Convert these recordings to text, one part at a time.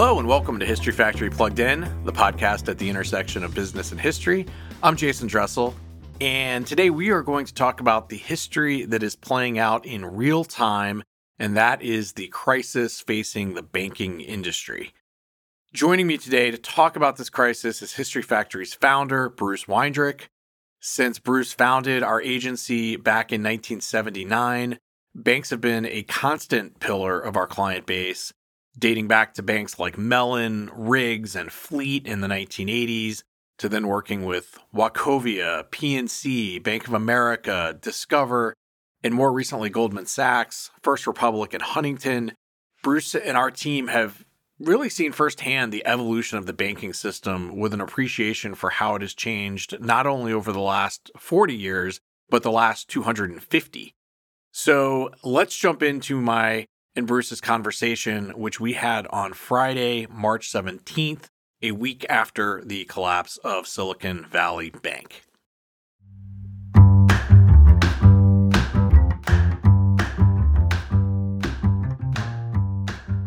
Hello, and welcome to History Factory Plugged In, the podcast at the intersection of business and history. I'm Jason Dressel, and today we are going to talk about the history that is playing out in real time, and that is the crisis facing the banking industry. Joining me today to talk about this crisis is History Factory's founder, Bruce Weindruch. Since Bruce founded our agency back in 1979, banks have been a constant pillar of our client base, dating back to banks like Mellon, Riggs, and Fleet in the 1980s, to then working with Wachovia, PNC, Bank of America, Discover, and more recently Goldman Sachs, First Republic, and Huntington. Bruce and our team have really seen firsthand the evolution of the banking system with an appreciation for how it has changed not only over the last 40 years, but the last 250. So let's jump into my and Bruce's conversation, which we had on Friday, March 17th, a week after the collapse of Silicon Valley Bank.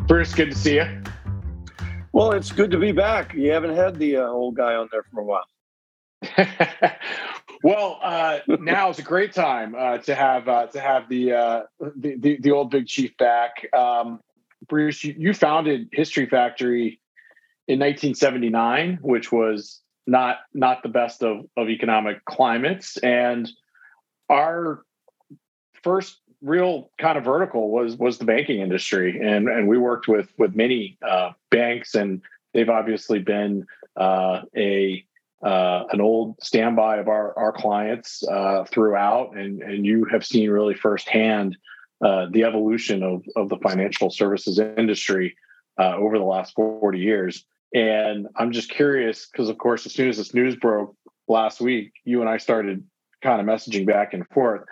Bruce, good to see you. Well, it's good to be back. You haven't had the uh, old guy on there for a while. well, uh, now is a great time uh, to have uh, to have the, uh, the, the the old big chief back. Um, Bruce, you, you, founded History Factory in 1979, which was not not the best of of economic climates, and our first real kind of vertical was was the banking industry, and and we worked with with many uh, banks, and they've obviously been uh, a uh, an old standby of our our clients uh, throughout, and and you have seen really firsthand uh, the evolution of of the financial services industry uh, over the last forty years. And I'm just curious because, of course, as soon as this news broke last week, you and I started kind of messaging back and forth.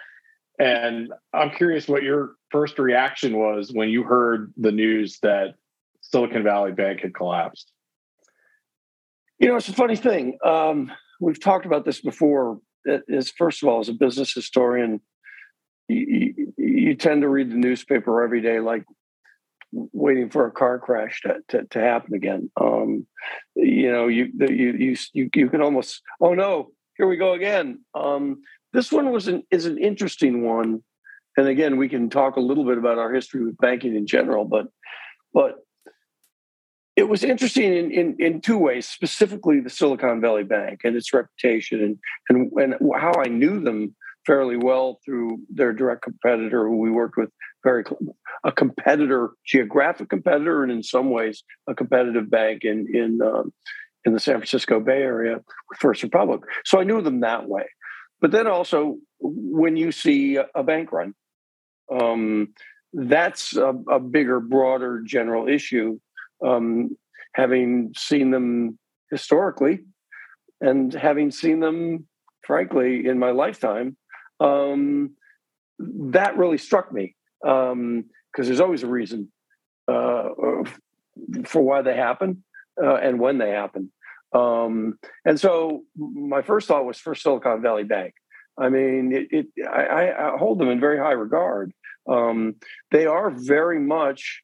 And I'm curious what your first reaction was when you heard the news that Silicon Valley Bank had collapsed. You know, it's a funny thing. Um, we've talked about this before. Is first of all, as a business historian, you, you, tend to read the newspaper every day, like waiting for a car crash to, to, to happen again. Um, you know, you, you you you can almost, oh no, here we go again. Um, this one was an is an interesting one, and again, we can talk a little bit about our history with banking in general, but but it was interesting in, in, in two ways, specifically the Silicon Valley Bank and its reputation and, and, and how I knew them fairly well through their direct competitor who we worked with very a competitor geographic competitor and in some ways a competitive bank in in um, in the San Francisco Bay Area First Republic. So I knew them that way. But then also when you see a bank run um, that's a, a bigger broader general issue um, having seen them historically and having seen them, frankly, in my lifetime, um, that really struck me because um, there's always a reason uh, for why they happen uh, and when they happen. Um, and so my first thought was for Silicon Valley Bank. I mean, it, it I, I, hold them in very high regard. Um, they are very much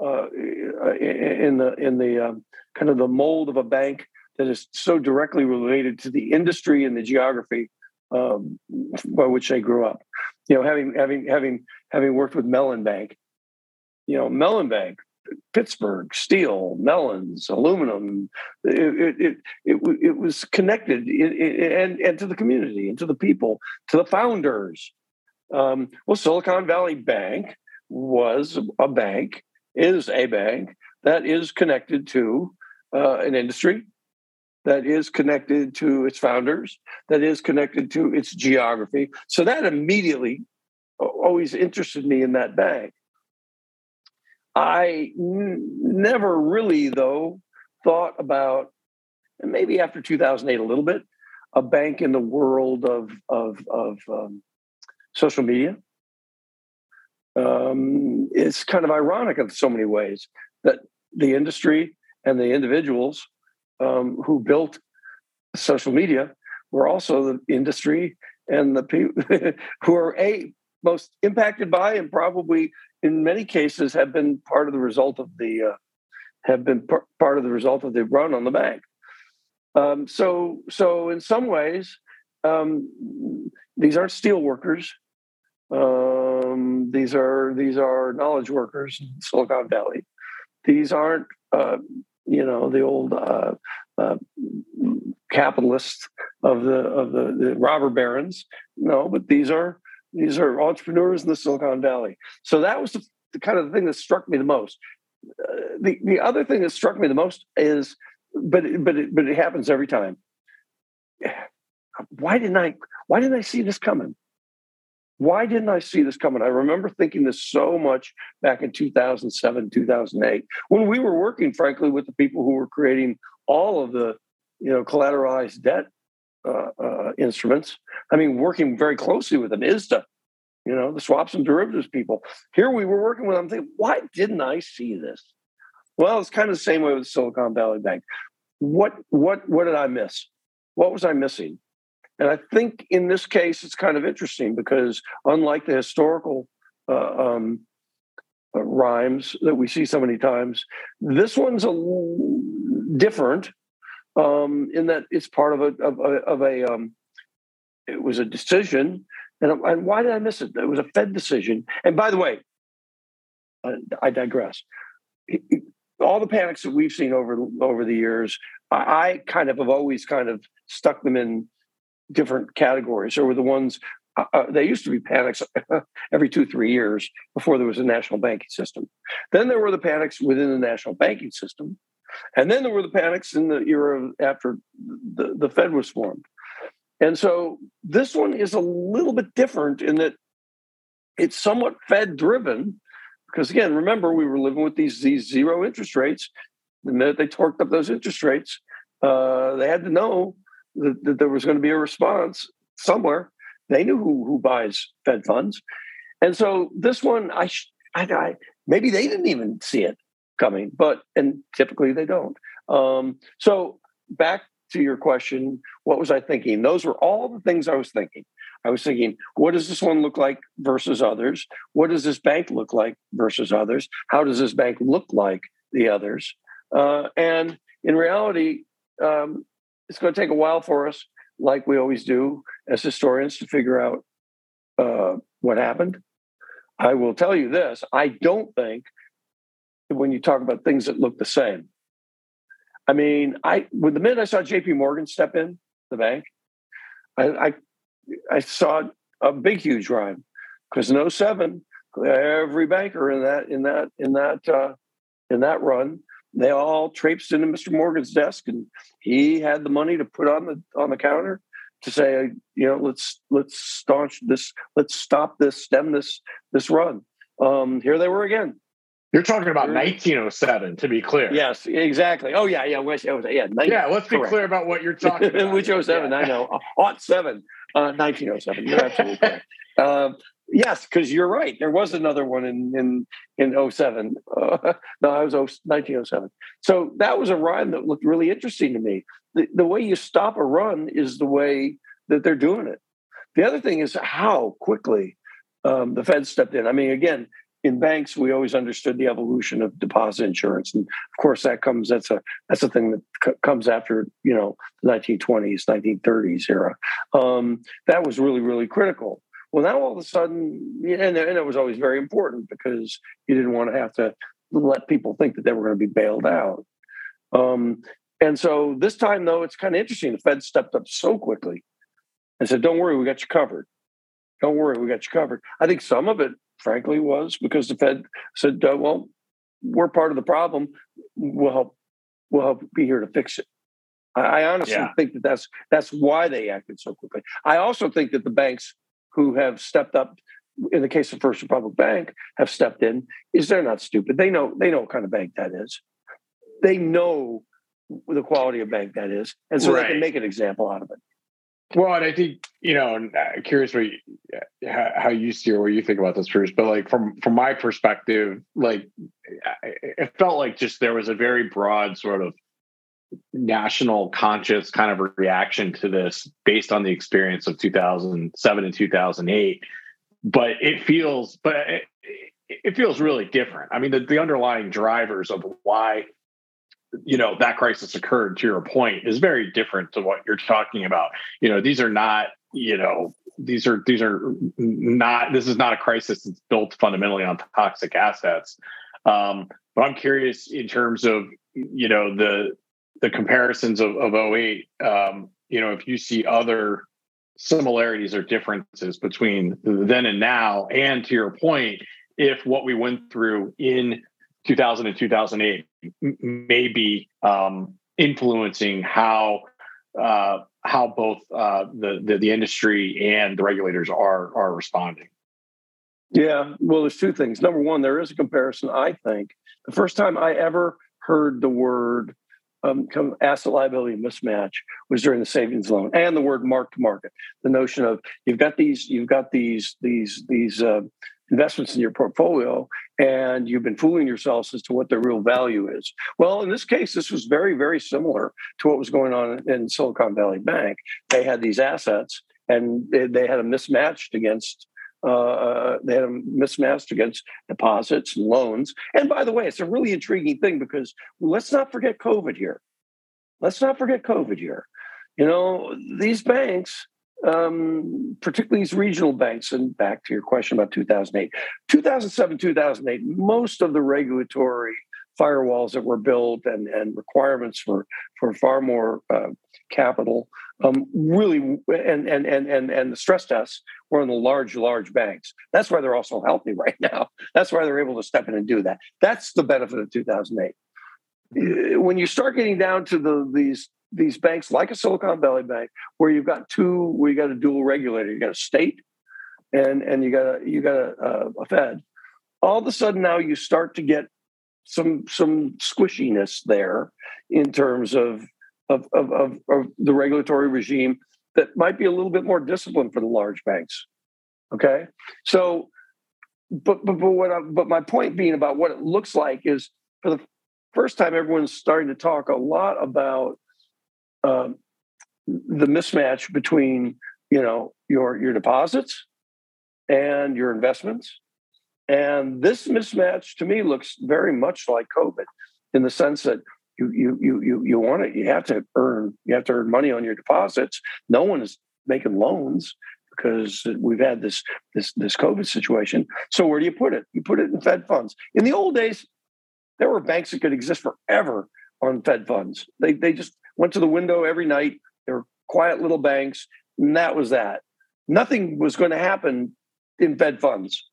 uh, in the in the um, kind of the mold of a bank that is so directly related to the industry and the geography um, by which they grew up. You know, having having having having worked with Mellon Bank, you know, Mellon Bank, Pittsburgh, steel, melons, aluminum. It it it, it, was connected and and to the community and to the people, to the founders. Um, well, Silicon Valley Bank was a bank is a bank that is connected to uh, an industry, that is connected to its founders, that is connected to its geography. So that immediately always interested me in that bank. I n- never really, though, thought about, and maybe after 2008 a little bit, a bank in the world of, of, of um, social media um, it's kind of ironic in so many ways that the industry and the individuals um, who built social media were also the industry and the people who are a most impacted by and probably in many cases have been part of the result of the uh, have been par- part of the result of the run on the bank. Um, so, so in some ways, um, these aren't steel workers. Um, these are these are knowledge workers in Silicon Valley. These aren't uh, you know the old uh, uh, capitalists of the of the, the robber barons. No, but these are these are entrepreneurs in the Silicon Valley. So that was the, the kind of the thing that struck me the most. Uh, the the other thing that struck me the most is, but it, but it, but it happens every time. Why didn't I? Why didn't I see this coming? Why didn't I see this coming? I remember thinking this so much back in 2007, 2008, when we were working, frankly, with the people who were creating all of the, you know, collateralized debt uh, uh, instruments. I mean, working very closely with them, ISDA, you know, the swaps and derivatives people. Here we were working with them, thinking, why didn't I see this? Well, it's kind of the same way with Silicon Valley Bank. What what what did I miss? What was I missing? And I think in this case, it's kind of interesting because unlike the historical uh, um, uh, rhymes that we see so many times, this one's a l- different um, in that it's part of a of a, of a um, it was a decision. And, and why did I miss it? It was a Fed decision. And by the way, uh, I digress. All the panics that we've seen over over the years, I, I kind of have always kind of stuck them in different categories. There were the ones uh, uh they used to be panics every two three years before there was a national banking system. Then there were the panics within the national banking system, and then there were the panics in the era after the, the Fed was formed. And so this one is a little bit different in that it's somewhat Fed driven. Because again, remember, we were living with these, these zero interest rates. The minute they torqued up those interest rates, uh, they had to know that, that there was going to be a response somewhere. They knew who, who buys Fed funds. And so this one, I, I, I maybe they didn't even see it coming, but and typically they don't. Um, so back to your question, what was I thinking? Those were all the things I was thinking. I was thinking, what does this one look like versus others? What does this bank look like versus others? How does this bank look like the others? Uh, and in reality, um, it's going to take a while for us, like we always do as historians, to figure out uh, what happened. I will tell you this I don't think when you talk about things that look the same. I mean, I when the minute I saw J.P. Morgan step in the bank, I I, I saw a big huge rhyme because in 07, every banker in that in that in that uh, in that run they all traipsed into Mr. Morgan's desk, and he had the money to put on the on the counter to say, you know, let's let's staunch this, let's stop this, stem this this run. Um, here they were again. You're talking about 1907, to be clear. Yes, exactly. Oh yeah, yeah, West, yeah, 19, yeah. Let's be correct. clear about what you're talking about. Which 07? Yeah. I know. Ought seven, uh, 1907. You're absolutely correct. Um, Yes, because you're right. There was another one in in in 07. Uh, no, I was 1907. So that was a run that looked really interesting to me. The, the way you stop a run is the way that they're doing it. The other thing is how quickly um, the Fed stepped in. I mean, again, in banks, we always understood the evolution of deposit insurance, and of course, that comes. That's a that's a thing that c- comes after you know the 1920s, 1930s era. Um, that was really really critical. Well, now all of a sudden, and, and it was always very important because you didn't want to have to let people think that they were going to be bailed out. Um, and so this time, though, it's kind of interesting. The Fed stepped up so quickly and said, "Don't worry, we got you covered. Don't worry, we got you covered." I think some of it, frankly, was because the Fed said, uh, "Well, we're part of the problem. We'll help. We'll help be here to fix it." I, I honestly yeah. think that that's that's why they acted so quickly. I also think that the banks who have stepped up in the case of First Republic Bank have stepped in is they're not stupid. They know they know what kind of bank that is. They know the quality of bank that is, and so right. they can make an example out of it. Well, and I think you know, I'm uh, curious what you, how you see or what you think about this, Bruce. But like from from my perspective, like it felt like just there was a very broad sort of national conscious kind of reaction to this based on the experience of 2007 and 2008 but it feels but it, it feels really different. I mean the, the underlying drivers of why you know that crisis occurred to your point is very different to what you're talking about. You know these are not you know these are these are not this is not a crisis that's built fundamentally on toxic assets. Um, but i'm curious in terms of you know the the comparisons of, of 08 um, you know if you see other similarities or differences between then and now and to your point if what we went through in 2000 and 2008 may be um, influencing how uh, how both uh, the, the, the industry and the regulators are are responding. Yeah, well, there's two things. Number one, there is a comparison. I think the first time I ever heard the word um, asset liability mismatch was during the savings loan and the word mark to market. The notion of you've got these you've got these these these uh, investments in your portfolio and you've been fooling yourselves as to what their real value is. Well, in this case, this was very, very similar to what was going on in Silicon Valley Bank. They had these assets and they had them mismatched against uh, they had them mismatched against deposits and loans. And by the way, it's a really intriguing thing because let's not forget COVID here. Let's not forget COVID here. You know, these banks um, particularly these regional banks. And back to your question about 2008, 2007, 2008, most of the regulatory firewalls that were built and, and requirements for, for far more uh, capital um, really and, and and and and the stress tests were in the large large banks. That's why they're also healthy right now. That's why they're able to step in and do that. That's the benefit of 2008 when you start getting down to the these these banks like a Silicon Valley Bank, where you've got two, where you got a dual regulator, you got a state, and and you got a you got a, a Fed. All of a sudden, now you start to get some some squishiness there in terms of of, of, of, of the regulatory regime that might be a little bit more disciplined for the large banks. Okay, so but but but what I, but my point being about what it looks like is for the first time everyone's starting to talk a lot about um, the mismatch between you know your your deposits and your investments and this mismatch to me looks very much like covid in the sense that you you you you, you want it. You have to earn you have to earn money on your deposits. No one is making loans because we've had this this this covid situation. So where do you put it? You put it in fed funds. In the old days there were banks that could exist forever on fed funds. They they just went to the window every night. They were quiet little banks, and that was that. Nothing was going to happen in Fed funds,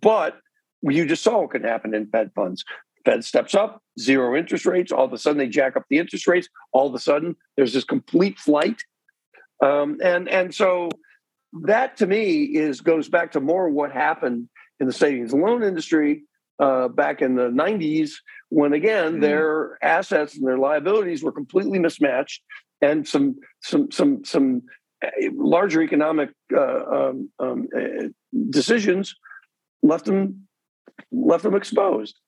but you just saw what could happen in Fed funds. Fed steps up, zero interest rates. All of a sudden, they jack up the interest rates. All of a sudden, there's this complete flight, um, and and so that to me is goes back to more what happened in the savings loan industry uh, back in the 90s when again mm. their assets and their liabilities were completely mismatched and some some some some uh, larger economic uh, um, um, uh, decisions left them left them exposed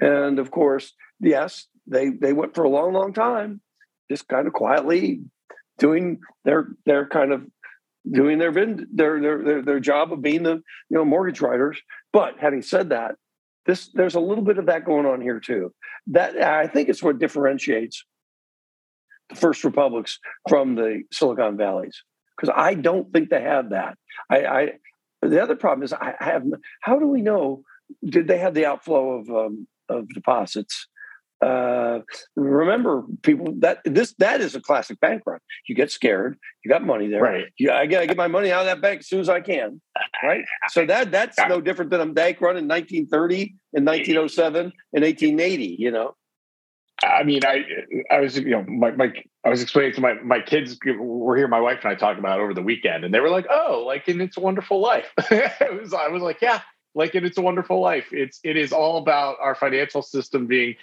and of course yes they they went for a long long time just kind of quietly doing their their kind of doing their their their their, job of being the you know mortgage writers but having said that this there's a little bit of that going on here too. That I think it's what differentiates the first republics from the Silicon Valleys because I don't think they have that. I, I the other problem is I have how do we know did they have the outflow of um, of deposits uh, remember people that this that is a classic bank run. You get scared, you got money there. Right. You, I gotta get my money out of that bank as soon as I can. Right. So that that's no different than a bank run in 1930, in 1907, in 1880. You know. I mean, I I was you know my, my I was explaining to my my kids were here. My wife and I talked about over the weekend, and they were like, "Oh, like in It's a Wonderful Life." it was I was like, "Yeah, like in It's a Wonderful Life." It's it is all about our financial system being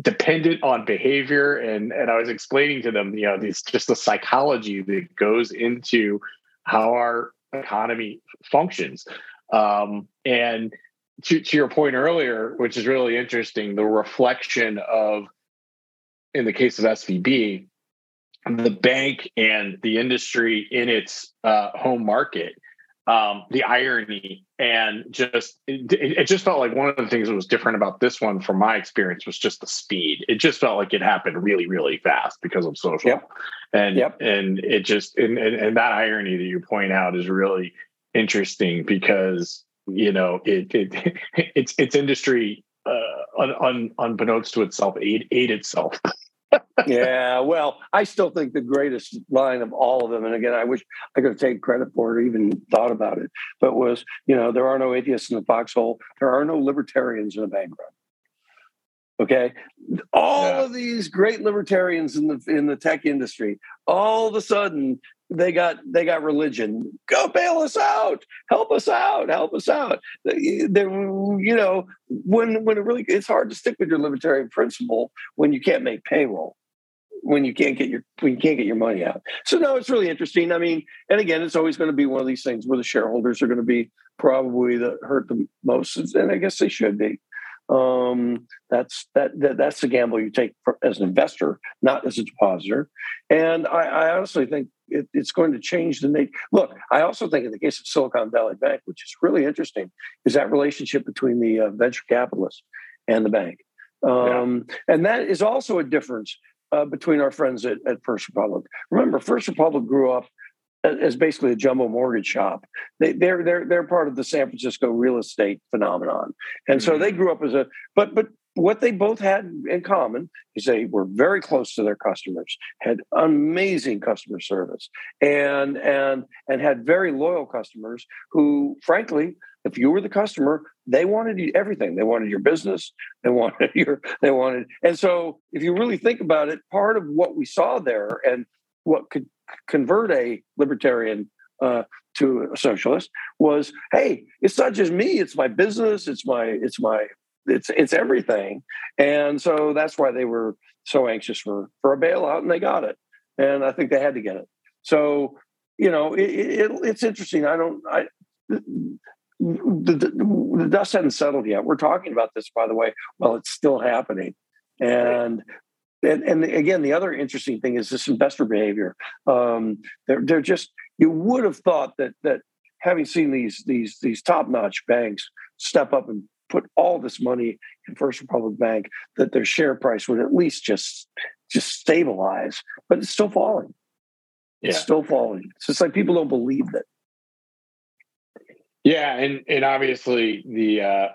dependent on behavior and and I was explaining to them you know these just the psychology that goes into how our economy functions um, and to, to your point earlier which is really interesting the reflection of in the case of SVB the bank and the industry in its uh, home market um, the irony and just it, it, just felt like one of the things that was different about this one from my experience was just the speed it just felt like it happened really really fast because of social yep. and yep. and it just and, and, and that irony that you point out is really interesting because you know it, it it's it's industry uh, un, un, unbeknownst to itself ate, ate itself yeah, well, I still think the greatest line of all of them, and again, I wish I could have taken credit for it or even thought about it, but was, you know, there are no atheists in the foxhole, there are no libertarians in a bank run. Okay, all yeah. of these great libertarians in the in the tech industry, all of a sudden they got they got religion. Go bail us out, help us out, help us out. They, you know, when when it really it's hard to stick with your libertarian principle when you can't make payroll, when you can't get your when you can't get your money out. So no, it's really interesting. I mean, and again, it's always going to be one of these things where the shareholders are going to be probably the hurt the most, and I guess they should be um, that's that, that, that's the gamble you take for, as an investor, not as a depositor. And I, I honestly think it, it's going to change the nature. Look, I also think in the case of Silicon Valley Bank, which is really interesting, is that relationship between the uh, venture capitalist and the bank, um, yeah. and that is also a difference uh, between our friends at, at First Republic. Remember, First Republic grew up as basically a jumbo mortgage shop. They, are they're, they're they're part of the San Francisco real estate phenomenon, and mm-hmm. so they grew up as a. But but what they both had in common is they were very close to their customers, had amazing customer service, and and and had very loyal customers who, frankly, if you were the customer, they wanted everything. They wanted your business. They wanted your. They wanted, and so if you really think about it, part of what we saw there and what could convert a libertarian uh, to a socialist was, hey, it's not just me; it's my business, it's my, it's my, it's it's everything. And so that's why they were so anxious for for a bailout, and they got it. And I think they had to get it. So you know, it, it, it's interesting. I don't. I the, the, the, dust hasn't settled yet. We're talking about this, by the way, while it's still happening. And and, and again, the other interesting thing is this investor behavior. Um, they're, they're just you would have thought that that having seen these these these top notch banks step up and put all this money in First Republic Bank, that their share price would at least just just stabilize, but it's still falling. It's yeah. still falling. It's just like people don't believe that. Yeah, and and obviously the uh,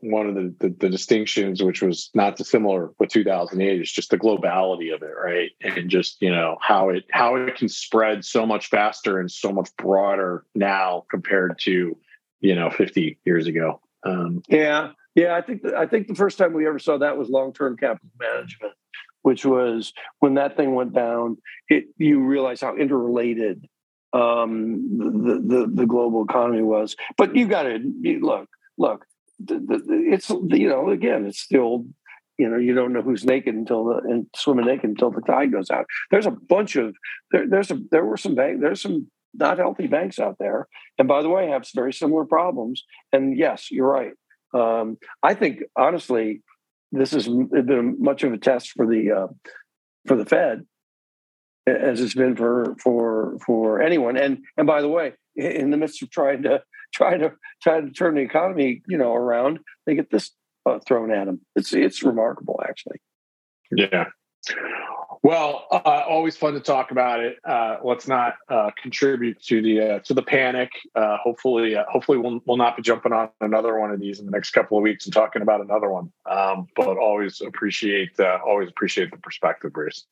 one of the, the, the, distinctions, which was not dissimilar with 2008, is just the globality of it, right? And just you know how it how it can spread so much faster and so much broader now compared to you know 50 years ago. Um, yeah, yeah. I think the, I think the first time we ever saw that was long term capital management, which was when that thing went down. It you realize how interrelated um, the, the the global economy was. But you got to look look it's you know again it's the old you know you don't know who's naked until the and swimming naked until the tide goes out. There's a bunch of there, there's a there were some bank there's some not healthy banks out there. And by the way have very similar problems. And yes you're right. Um, i think honestly this has been much of a test for the uh, for the fed as it's been for for for anyone and and by the way in the midst of trying to try to try to turn the economy, you know, around, they get this uh, thrown at them. It's it's remarkable, actually. Yeah. Well, uh, always fun to talk about it. Uh, let's not uh, contribute to the uh, to the panic. Uh, hopefully, hopefully we'll we'll not be jumping on another one of these in the next couple of weeks and talking about another one. Um, but always appreciate always appreciate the perspective, Bruce.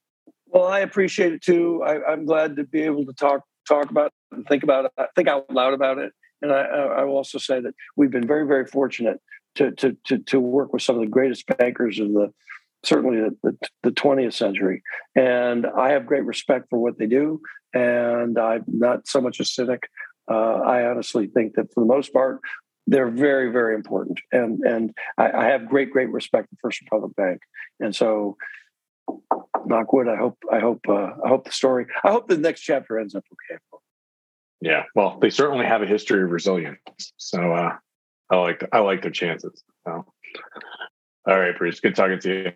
Well, I appreciate it too. I, am glad to be able to talk talk about and think about it, think out loud about it. And I, I will also say that we've been very, very fortunate to, to, to, to work with some of the greatest bankers of the certainly the, the, 20th century. And I have great respect for what they do. And I'm not so much a cynic. Uh, I honestly think that for the most part, they're very, very important. And and I, I have great, great respect for First Republic Bank. And so knockwood, I hope I hope uh, I hope the story I hope the next chapter ends up okay. Yeah, well, they certainly have a history of resilience, so uh, I like I like their chances. So. All right, Bruce, good talking to you.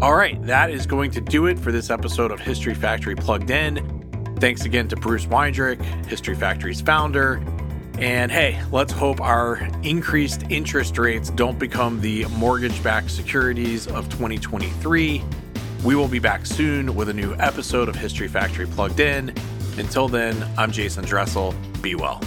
All right, that is going to do it for this episode of History Factory Plugged In. Thanks again to Bruce Weindruch, History Factory's founder. And hey, let's hope our increased interest rates don't become the mortgage backed securities of 2023. We will be back soon with a new episode of History Factory Plugged In. Until then, I'm Jason Dressel. Be well.